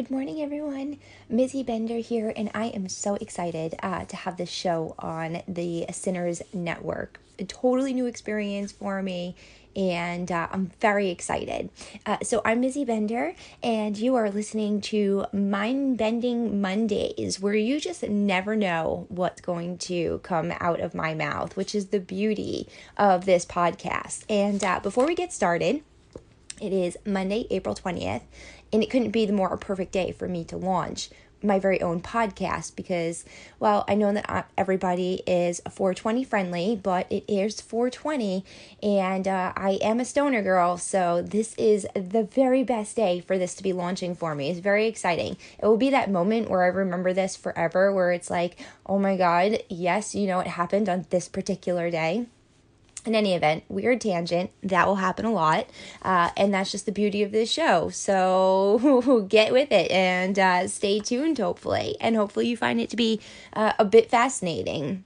Good morning, everyone. Mizzy Bender here, and I am so excited uh, to have this show on the Sinners Network. A totally new experience for me, and uh, I'm very excited. Uh, so, I'm Mizzy Bender, and you are listening to Mind Bending Mondays, where you just never know what's going to come out of my mouth, which is the beauty of this podcast. And uh, before we get started, it is Monday, April 20th, and it couldn't be the more perfect day for me to launch my very own podcast because, well, I know that uh, everybody is 420 friendly, but it is 420, and uh, I am a stoner girl, so this is the very best day for this to be launching for me. It's very exciting. It will be that moment where I remember this forever, where it's like, oh my god, yes, you know, it happened on this particular day in any event, weird tangent, that will happen a lot. Uh, and that's just the beauty of this show. So get with it and uh, stay tuned, hopefully. And hopefully, you find it to be uh, a bit fascinating.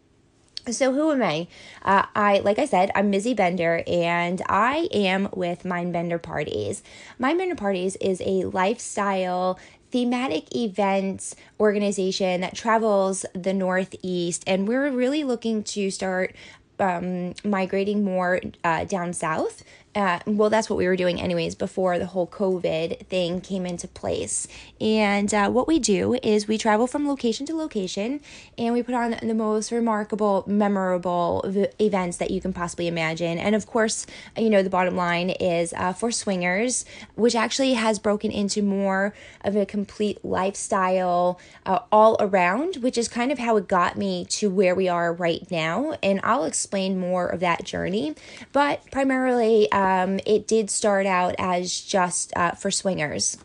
So who am I? Uh, I like I said, I'm Mizzy Bender, and I am with Mindbender Parties. Mindbender Parties is a lifestyle thematic events organization that travels the Northeast, and we're really looking to start um, migrating more uh, down south. Uh, well, that's what we were doing, anyways, before the whole COVID thing came into place. And uh, what we do is we travel from location to location and we put on the most remarkable, memorable v- events that you can possibly imagine. And of course, you know, the bottom line is uh, for swingers, which actually has broken into more of a complete lifestyle uh, all around, which is kind of how it got me to where we are right now. And I'll explain more of that journey. But primarily, um, it did start out as just uh, for swingers.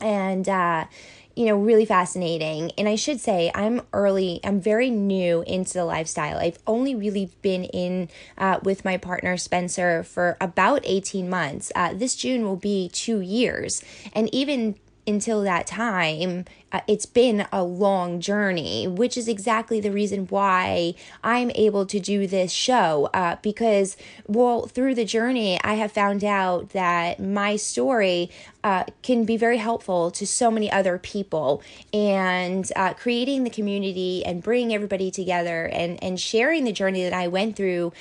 And, uh, you know, really fascinating. And I should say, I'm early, I'm very new into the lifestyle. I've only really been in uh, with my partner Spencer for about 18 months. Uh, this June will be two years. And even until that time, uh, it's been a long journey, which is exactly the reason why I'm able to do this show. Uh, because, well, through the journey, I have found out that my story uh, can be very helpful to so many other people. And uh, creating the community and bringing everybody together and, and sharing the journey that I went through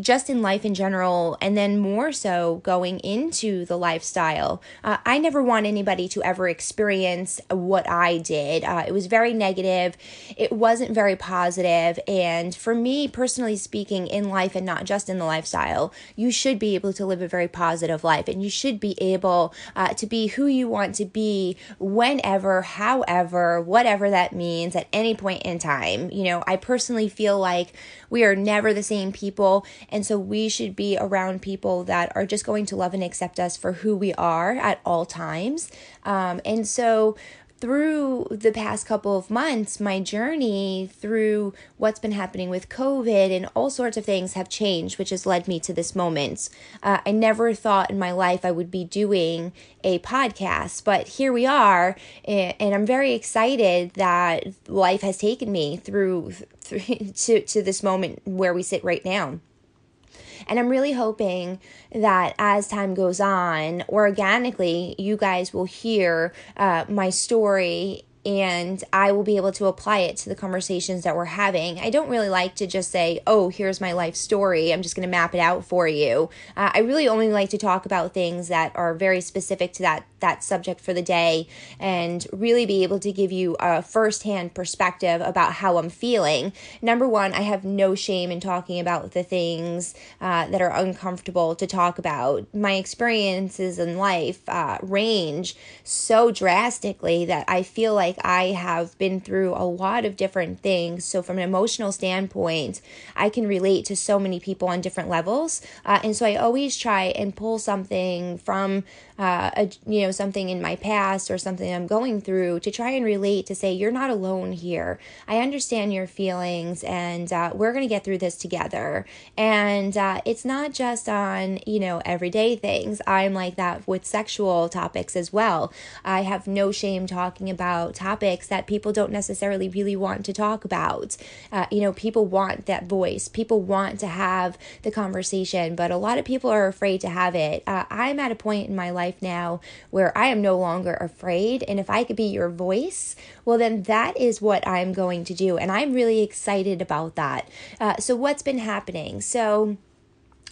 just in life in general, and then more so going into the lifestyle. Uh, I never want anybody to ever experience what I I did. Uh, it was very negative. It wasn't very positive. And for me, personally speaking, in life and not just in the lifestyle, you should be able to live a very positive life and you should be able uh, to be who you want to be whenever, however, whatever that means at any point in time. You know, I personally feel like we are never the same people. And so we should be around people that are just going to love and accept us for who we are at all times. Um, and so through the past couple of months, my journey through what's been happening with COVID and all sorts of things have changed, which has led me to this moment. Uh, I never thought in my life I would be doing a podcast, but here we are, and I'm very excited that life has taken me through, through to, to this moment where we sit right now. And I'm really hoping that as time goes on, organically, you guys will hear uh, my story and I will be able to apply it to the conversations that we're having. I don't really like to just say, oh, here's my life story. I'm just going to map it out for you. Uh, I really only like to talk about things that are very specific to that that subject for the day and really be able to give you a firsthand perspective about how I'm feeling. Number one, I have no shame in talking about the things uh, that are uncomfortable to talk about. My experiences in life uh, range so drastically that I feel like like I have been through a lot of different things. So, from an emotional standpoint, I can relate to so many people on different levels. Uh, and so, I always try and pull something from uh, a, you know something in my past or something I'm going through to try and relate to say you're not alone here. I understand your feelings, and uh, we're gonna get through this together. And uh, it's not just on you know everyday things. I'm like that with sexual topics as well. I have no shame talking about topics that people don't necessarily really want to talk about. Uh, you know, people want that voice. People want to have the conversation, but a lot of people are afraid to have it. Uh, I'm at a point in my life now where I am no longer afraid. And if I could be your voice, well, then that is what I'm going to do. And I'm really excited about that. Uh, so, what's been happening? So,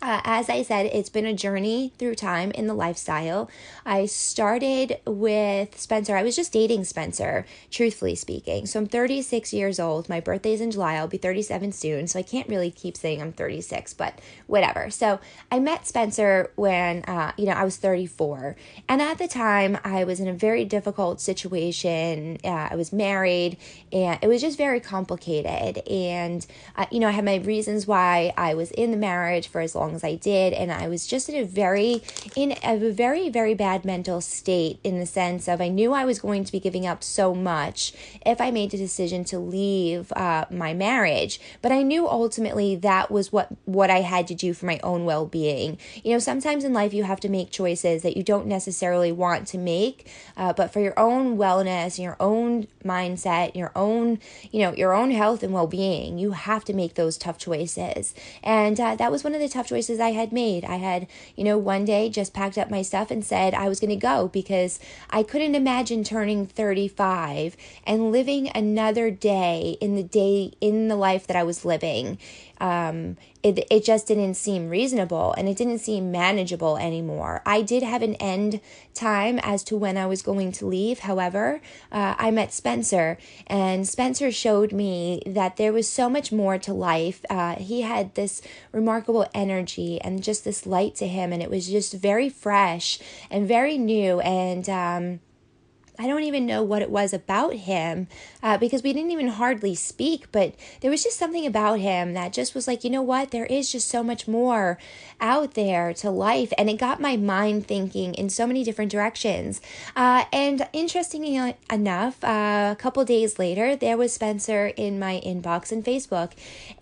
uh, as I said, it's been a journey through time in the lifestyle. I started with Spencer. I was just dating Spencer, truthfully speaking. So I'm 36 years old. My birthday's in July. I'll be 37 soon. So I can't really keep saying I'm 36, but whatever. So I met Spencer when, uh, you know, I was 34. And at the time, I was in a very difficult situation. Uh, I was married and it was just very complicated. And, uh, you know, I had my reasons why I was in the marriage for as long long as I did, and I was just in a very in a very very bad mental state in the sense of I knew I was going to be giving up so much if I made the decision to leave uh, my marriage, but I knew ultimately that was what what I had to do for my own well being. You know, sometimes in life you have to make choices that you don't necessarily want to make, uh, but for your own wellness, your own mindset, your own you know your own health and well being, you have to make those tough choices, and uh, that was one of the tough choices choices I had made. I had, you know, one day just packed up my stuff and said I was going to go because I couldn't imagine turning 35 and living another day in the day in the life that I was living um, it, it just didn't seem reasonable and it didn't seem manageable anymore. I did have an end time as to when I was going to leave. However, uh, I met Spencer, and Spencer showed me that there was so much more to life. Uh, he had this remarkable energy and just this light to him, and it was just very fresh and very new. And, um, I don't even know what it was about him uh, because we didn't even hardly speak, but there was just something about him that just was like, you know what? There is just so much more out there to life. And it got my mind thinking in so many different directions. Uh, and interestingly enough, uh, a couple days later, there was Spencer in my inbox in Facebook.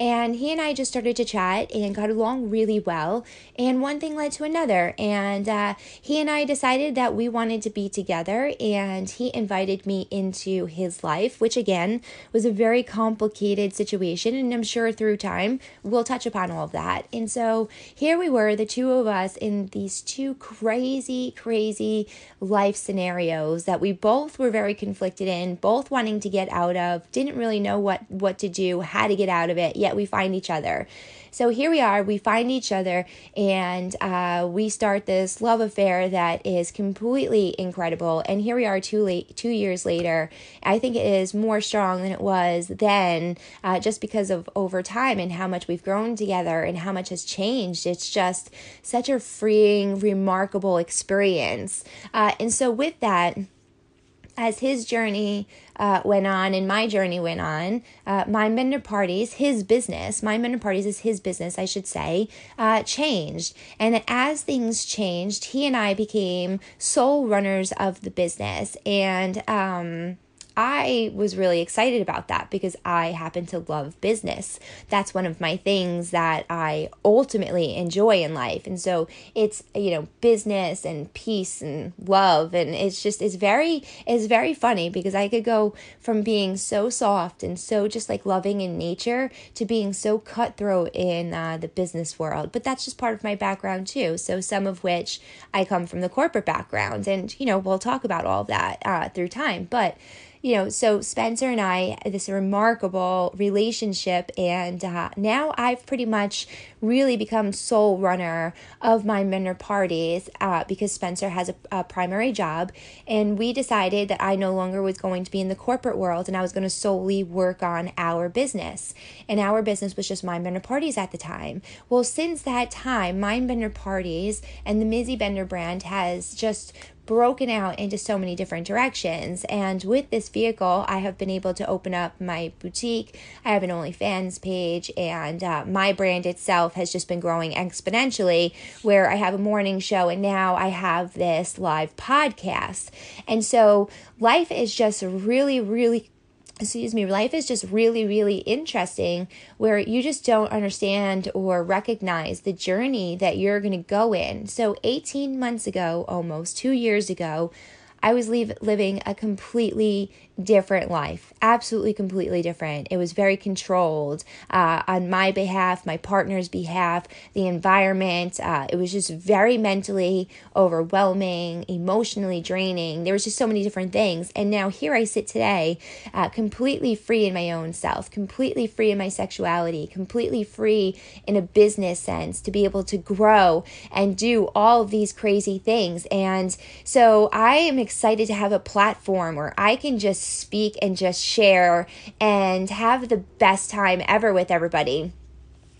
And he and I just started to chat and got along really well. And one thing led to another. And uh, he and I decided that we wanted to be together. And and he invited me into his life, which again was a very complicated situation. And I'm sure through time we'll touch upon all of that. And so here we were, the two of us, in these two crazy, crazy life scenarios that we both were very conflicted in, both wanting to get out of, didn't really know what, what to do, how to get out of it, yet we find each other. So here we are, we find each other, and uh, we start this love affair that is completely incredible. And here we are, two late, two years later. I think it is more strong than it was then, uh, just because of over time and how much we've grown together and how much has changed. It's just such a freeing, remarkable experience. Uh, and so with that as his journey uh, went on and my journey went on, uh, Mindbender Parties, his business, Mindbender Parties is his business, I should say, uh, changed. And as things changed, he and I became sole runners of the business. And, um, I was really excited about that because I happen to love business. That's one of my things that I ultimately enjoy in life. And so it's, you know, business and peace and love and it's just it's very it's very funny because I could go from being so soft and so just like loving in nature to being so cutthroat in uh, the business world. But that's just part of my background too. So some of which I come from the corporate background and, you know, we'll talk about all of that uh, through time. But you know, so Spencer and I, this remarkable relationship, and uh, now I've pretty much really become sole runner of my Mindbender parties uh, because Spencer has a, a, primary job, and we decided that I no longer was going to be in the corporate world and I was going to solely work on our business. And our business was just Mindbender parties at the time. Well, since that time, Mindbender parties and the Mizzy Bender brand has just broken out into so many different directions. And with this vehicle, I have been able to open up my boutique. I have an OnlyFans page, and uh, my brand itself has just been growing exponentially. Where I have a morning show, and now I have this live podcast. And so life is just really, really excuse me, life is just really, really interesting where you just don't understand or recognize the journey that you're going to go in. So, 18 months ago, almost two years ago, I was leave, living a completely different life, absolutely completely different. It was very controlled uh, on my behalf, my partner's behalf, the environment. Uh, it was just very mentally overwhelming, emotionally draining. There was just so many different things. And now here I sit today, uh, completely free in my own self, completely free in my sexuality, completely free in a business sense to be able to grow and do all of these crazy things. And so I am excited to have a platform where I can just speak and just share and have the best time ever with everybody.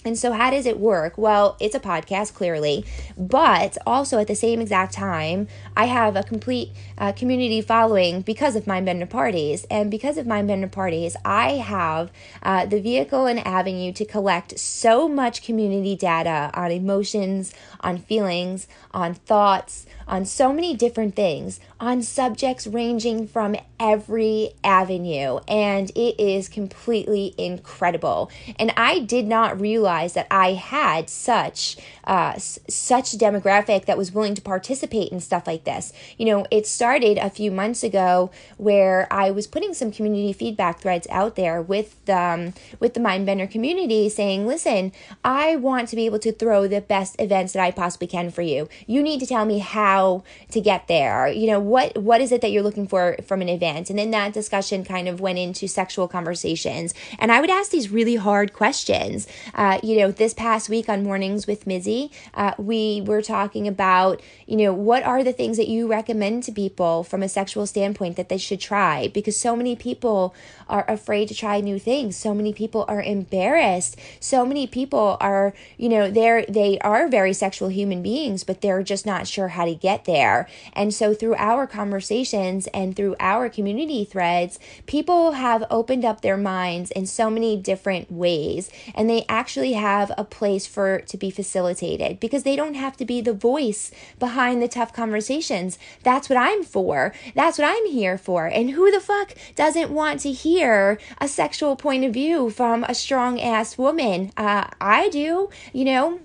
And so, how does it work? Well, it's a podcast, clearly, but also at the same exact time, I have a complete uh, community following because of Mind Bender Parties. And because of Mind Bender Parties, I have uh, the vehicle and avenue to collect so much community data on emotions, on feelings, on thoughts, on so many different things, on subjects ranging from every avenue. And it is completely incredible. And I did not realize that I had such uh, such demographic that was willing to participate in stuff like this. You know, it started a few months ago where I was putting some community feedback threads out there with um, with the Mindbender community, saying, "Listen, I want to be able to throw the best events that I possibly can for you. You need to tell me how to get there. You know, what what is it that you're looking for from an event?" And then that discussion kind of went into sexual conversations, and I would ask these really hard questions. Uh, you know, this past week on Mornings with Mizzy uh, we were talking about, you know, what are the things that you recommend to people from a sexual standpoint that they should try? Because so many people are afraid to try new things. So many people are embarrassed. So many people are, you know, they're they are very sexual human beings, but they're just not sure how to get there. And so through our conversations and through our community threads, people have opened up their minds in so many different ways, and they actually have a place for to be facilitated because they don't have to be the voice behind the tough conversations. That's what I'm for. That's what I'm here for. And who the fuck doesn't want to hear hear a sexual point of view from a strong ass woman. Uh, I do, you know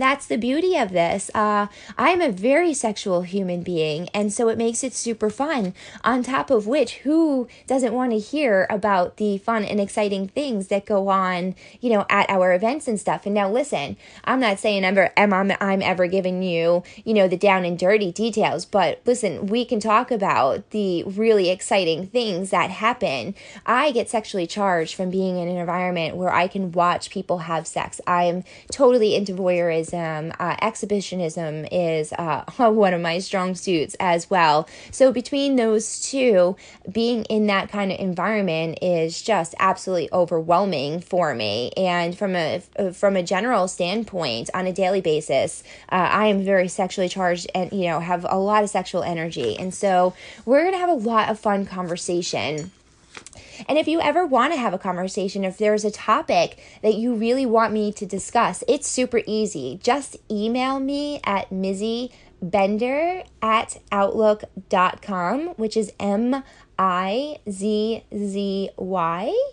that's the beauty of this. Uh, I'm a very sexual human being, and so it makes it super fun. On top of which, who doesn't want to hear about the fun and exciting things that go on, you know, at our events and stuff? And now, listen, I'm not saying ever am I'm, I'm ever giving you, you know, the down and dirty details, but listen, we can talk about the really exciting things that happen. I get sexually charged from being in an environment where I can watch people have sex. I'm totally into voyeurism voyeurism, uh, exhibitionism is uh, one of my strong suits as well. So between those two, being in that kind of environment is just absolutely overwhelming for me. And from a from a general standpoint, on a daily basis, uh, I am very sexually charged and you know have a lot of sexual energy, and so we're gonna have a lot of fun conversation and if you ever want to have a conversation, if there's a topic that you really want me to discuss, it's super easy. Just email me at Mizzy Bender at outlook.com, which is M I Z Z Y,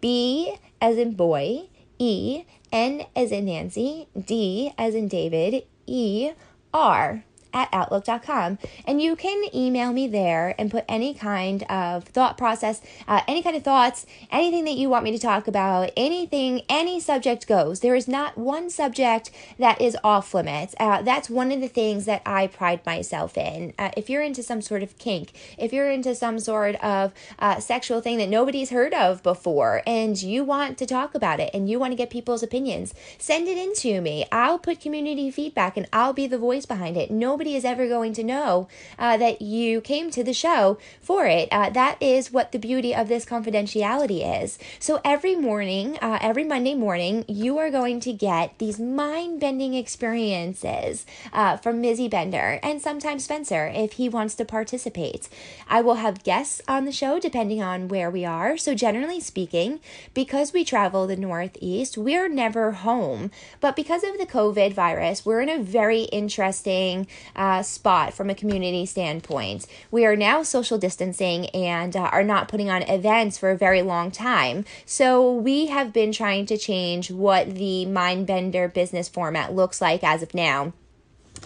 B as in boy, E, N as in Nancy, D as in David, E, R at outlook.com. And you can email me there and put any kind of thought process, uh, any kind of thoughts, anything that you want me to talk about, anything, any subject goes. There is not one subject that is off limits. Uh, that's one of the things that I pride myself in. Uh, if you're into some sort of kink, if you're into some sort of uh, sexual thing that nobody's heard of before and you want to talk about it and you want to get people's opinions, send it in to me. I'll put community feedback and I'll be the voice behind it. Nobody nobody is ever going to know uh, that you came to the show for it. Uh, that is what the beauty of this confidentiality is. So every morning, uh, every Monday morning, you are going to get these mind bending experiences uh, from Mizzy Bender and sometimes Spencer if he wants to participate. I will have guests on the show depending on where we are. So, generally speaking, because we travel the Northeast, we're never home. But because of the COVID virus, we're in a very interesting uh, spot from a community standpoint. We are now social distancing and uh, are not putting on events for a very long time. So, we have been trying to change what the Mindbender business format looks like as of now.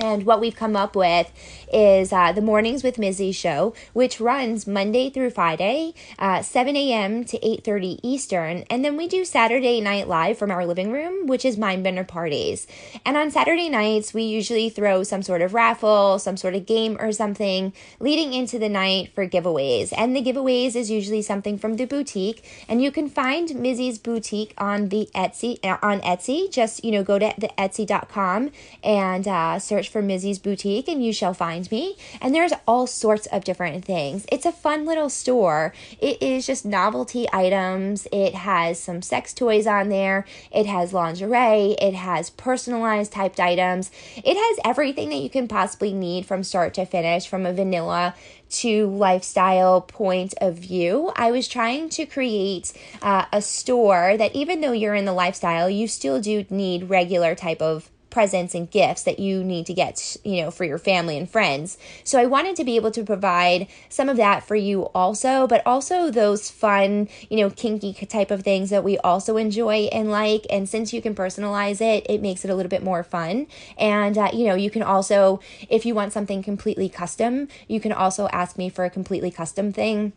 And what we've come up with is uh, the Mornings with Mizzy show, which runs Monday through Friday, uh, 7 a.m. to 8.30 Eastern. And then we do Saturday Night Live from our living room, which is Mindbender Parties. And on Saturday nights, we usually throw some sort of raffle, some sort of game or something leading into the night for giveaways. And the giveaways is usually something from the boutique. And you can find Mizzy's boutique on the Etsy, uh, on Etsy. Just, you know, go to the Etsy.com and uh, search search for Mizzy's Boutique and you shall find me. And there's all sorts of different things. It's a fun little store. It is just novelty items. It has some sex toys on there. It has lingerie. It has personalized typed items. It has everything that you can possibly need from start to finish, from a vanilla to lifestyle point of view. I was trying to create uh, a store that even though you're in the lifestyle, you still do need regular type of presents and gifts that you need to get, you know, for your family and friends. So I wanted to be able to provide some of that for you also, but also those fun, you know, kinky type of things that we also enjoy and like. And since you can personalize it, it makes it a little bit more fun. And, uh, you know, you can also, if you want something completely custom, you can also ask me for a completely custom thing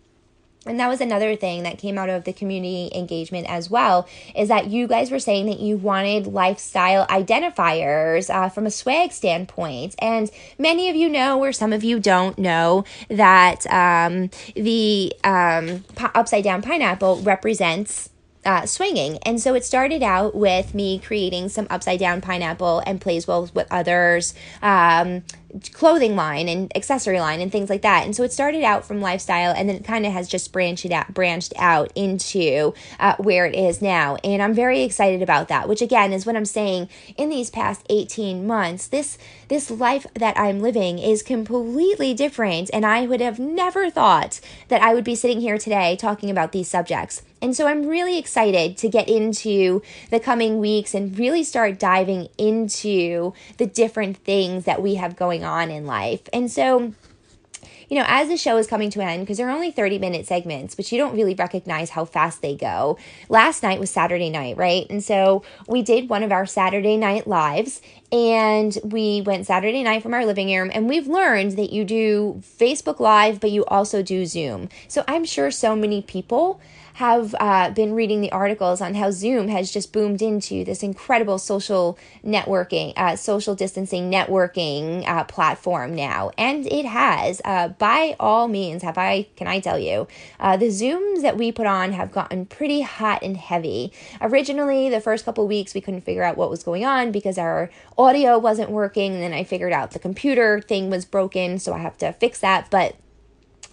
and that was another thing that came out of the community engagement as well is that you guys were saying that you wanted lifestyle identifiers uh, from a swag standpoint. And many of you know or some of you don't know that um, the um, upside down pineapple represents uh, swinging. And so it started out with me creating some upside down pineapple and plays well with others. Um, clothing line and accessory line and things like that. And so it started out from lifestyle and then it kind of has just branched out branched out into uh, where it is now. And I'm very excited about that, which again is what I'm saying in these past 18 months. This this life that I'm living is completely different and I would have never thought that I would be sitting here today talking about these subjects. And so I'm really excited to get into the coming weeks and really start diving into the different things that we have going on in life. And so you know, as the show is coming to an end, because they're only 30 minute segments, but you don't really recognize how fast they go. Last night was Saturday night, right? And so we did one of our Saturday night lives and we went Saturday night from our living room and we've learned that you do Facebook Live, but you also do Zoom. So I'm sure so many people have uh, been reading the articles on how Zoom has just boomed into this incredible social networking, uh, social distancing networking uh, platform now, and it has. Uh, by all means, have I? Can I tell you, uh, the Zooms that we put on have gotten pretty hot and heavy. Originally, the first couple weeks we couldn't figure out what was going on because our audio wasn't working. And then I figured out the computer thing was broken, so I have to fix that. But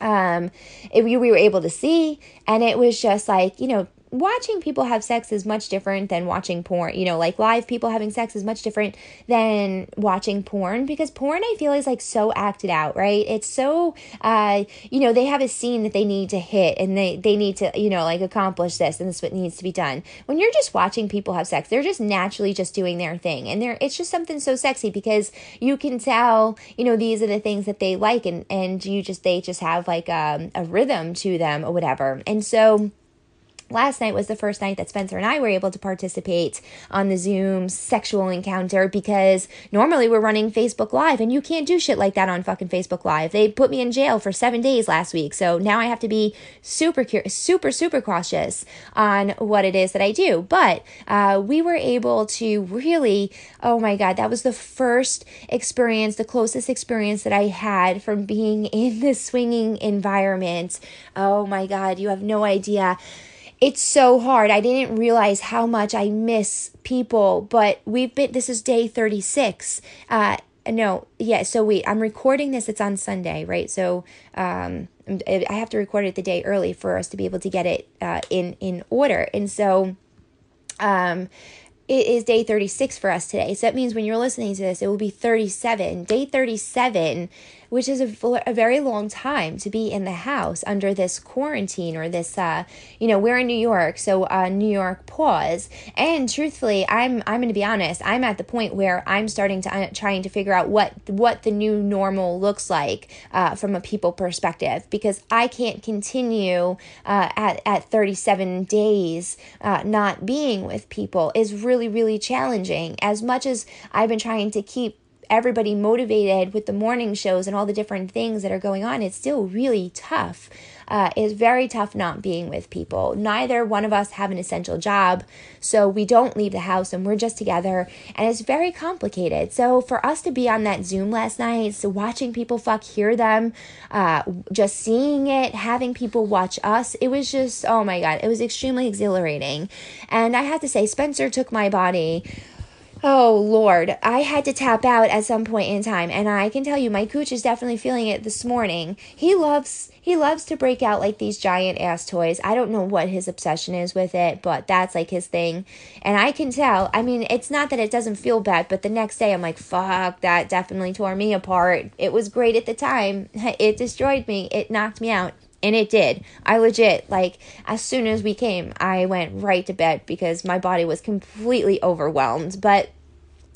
um, it, we, we were able to see, and it was just like, you know, watching people have sex is much different than watching porn. You know, like live people having sex is much different than watching porn because porn I feel is like so acted out, right? It's so uh, you know, they have a scene that they need to hit and they they need to, you know, like accomplish this and this is what needs to be done. When you're just watching people have sex, they're just naturally just doing their thing. And they're it's just something so sexy because you can tell, you know, these are the things that they like and and you just they just have like um, a rhythm to them or whatever. And so last night was the first night that Spencer and I were able to participate on the Zoom sexual encounter because normally we're running Facebook Live and you can't do shit like that on fucking Facebook Live. They put me in jail for seven days last week. So now I have to be super, super, super cautious on what it is that I do. But uh, we were able to really, oh my God, that was the first experience, the closest experience that I had from being in the swinging environment. Oh my God, you have no idea it's so hard. I didn't realize how much I miss people, but we've been, this is day 36. Uh, no, yeah. So we, I'm recording this. It's on Sunday, right? So um, I have to record it the day early for us to be able to get it uh, in in order. And so, um, it is day 36 for us today. So that means when you're listening to this, it will be 37. Day 37 which is a, a very long time to be in the house under this quarantine or this, uh, you know, we're in New York, so uh, New York pause. And truthfully, I'm I'm going to be honest. I'm at the point where I'm starting to uh, trying to figure out what what the new normal looks like uh, from a people perspective because I can't continue uh, at at 37 days uh, not being with people is really really challenging. As much as I've been trying to keep everybody motivated with the morning shows and all the different things that are going on, it's still really tough. Uh, it's very tough not being with people. Neither one of us have an essential job, so we don't leave the house and we're just together, and it's very complicated. So for us to be on that Zoom last night, so watching people fuck hear them, uh, just seeing it, having people watch us, it was just oh my god, it was extremely exhilarating. And I have to say, Spencer took my body Oh Lord, I had to tap out at some point in time, and I can tell you, my cooch is definitely feeling it this morning. He loves he loves to break out like these giant ass toys. I don't know what his obsession is with it, but that's like his thing, and I can tell. I mean, it's not that it doesn't feel bad, but the next day I'm like, fuck, that definitely tore me apart. It was great at the time. It destroyed me. It knocked me out. And it did. I legit, like, as soon as we came, I went right to bed because my body was completely overwhelmed. But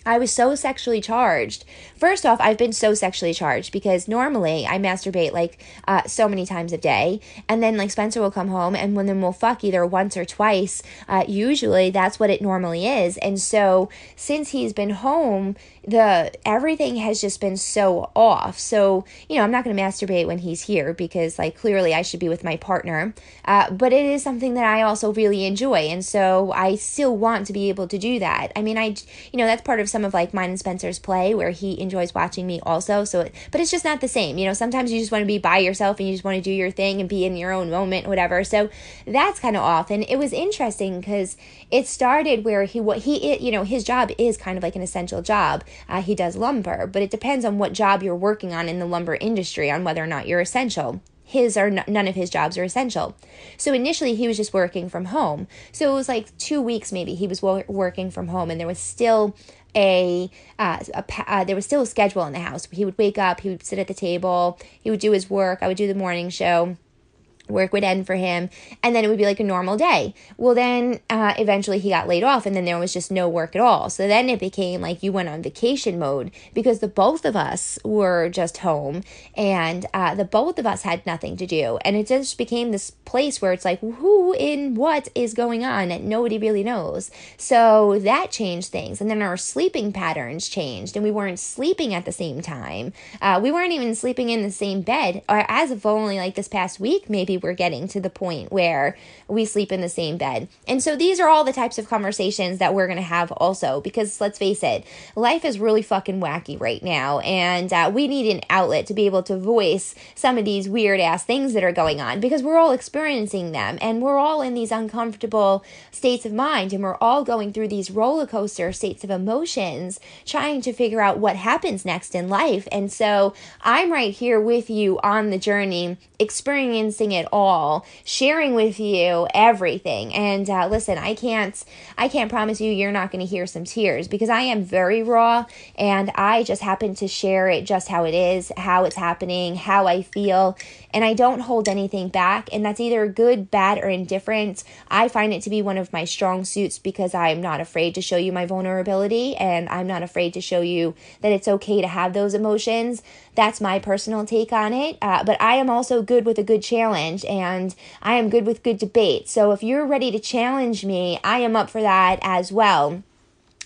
I was so sexually charged. First off, I've been so sexually charged because normally I masturbate like uh, so many times a day, and then like Spencer will come home and when then we'll fuck either once or twice. Uh, usually that's what it normally is, and so since he's been home, the everything has just been so off. So you know, I'm not going to masturbate when he's here because like clearly I should be with my partner, uh, but it is something that I also really enjoy, and so I still want to be able to do that. I mean, I you know that's part of some of like mine and Spencer's play where he enjoys watching me also. So, it, but it's just not the same. You know, sometimes you just want to be by yourself and you just want to do your thing and be in your own moment, whatever. So that's kind of off. And it was interesting because it started where he what he you know his job is kind of like an essential job. Uh, he does lumber, but it depends on what job you're working on in the lumber industry on whether or not you're essential his or n- none of his jobs are essential. So initially he was just working from home. So it was like 2 weeks maybe he was wo- working from home and there was still a, uh, a uh, there was still a schedule in the house. He would wake up, he would sit at the table, he would do his work, I would do the morning show work would end for him and then it would be like a normal day. Well then uh, eventually he got laid off and then there was just no work at all. So then it became like you went on vacation mode because the both of us were just home and uh, the both of us had nothing to do. And it just became this place where it's like who in what is going on? Nobody really knows. So that changed things and then our sleeping patterns changed and we weren't sleeping at the same time. Uh, we weren't even sleeping in the same bed or as of only like this past week maybe we're getting to the point where we sleep in the same bed. And so these are all the types of conversations that we're going to have also because let's face it, life is really fucking wacky right now. And uh, we need an outlet to be able to voice some of these weird ass things that are going on because we're all experiencing them and we're all in these uncomfortable states of mind and we're all going through these roller coaster states of emotions trying to figure out what happens next in life. And so I'm right here with you on the journey, experiencing it all, sharing with you everything. And uh, listen, I can't, I can't promise you you're not going to hear some tears because I am very raw, and I just happen to share it just how it is, how it's happening, how I feel, and I don't hold anything back. And that's either good, bad, or indifferent. I find it to be one of my strong suits because I'm not afraid to show you my vulnerability, and I'm not afraid to show you that it's okay to have those emotions. That's my personal take on it. Uh, but I am also good with a good challenge and I am good with good debate. So if you're ready to challenge me, I am up for that as well.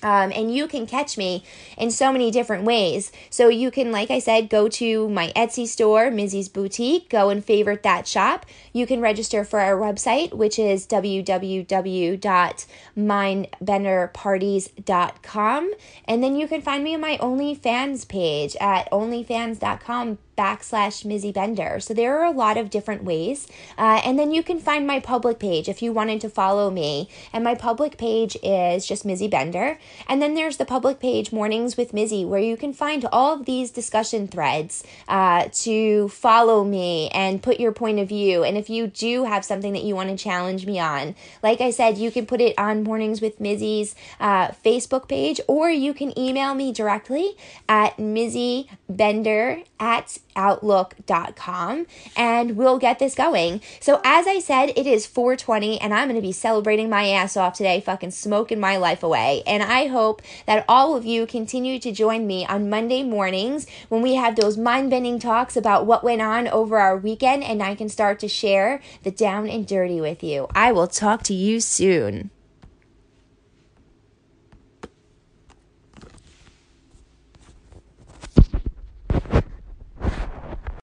Um, and you can catch me in so many different ways. So you can, like I said, go to my Etsy store, Mizzy's Boutique, go and favorite that shop. You can register for our website, which is www.mindbenderparties.com. And then you can find me on my OnlyFans page at onlyfans.com backslash Mizzy Bender. So there are a lot of different ways. Uh, and then you can find my public page if you wanted to follow me. And my public page is just Mizzy Bender. And then there's the public page Mornings with Mizzy, where you can find all of these discussion threads uh, to follow me and put your point of view. And if you do have something that you want to challenge me on, like I said, you can put it on Mornings with Mizzy's uh, Facebook page, or you can email me directly at Mizzy Bender at outlook.com and we'll get this going. So as I said, it is 420 and I'm going to be celebrating my ass off today, fucking smoking my life away. And I hope that all of you continue to join me on Monday mornings when we have those mind-bending talks about what went on over our weekend and I can start to share the down and dirty with you. I will talk to you soon.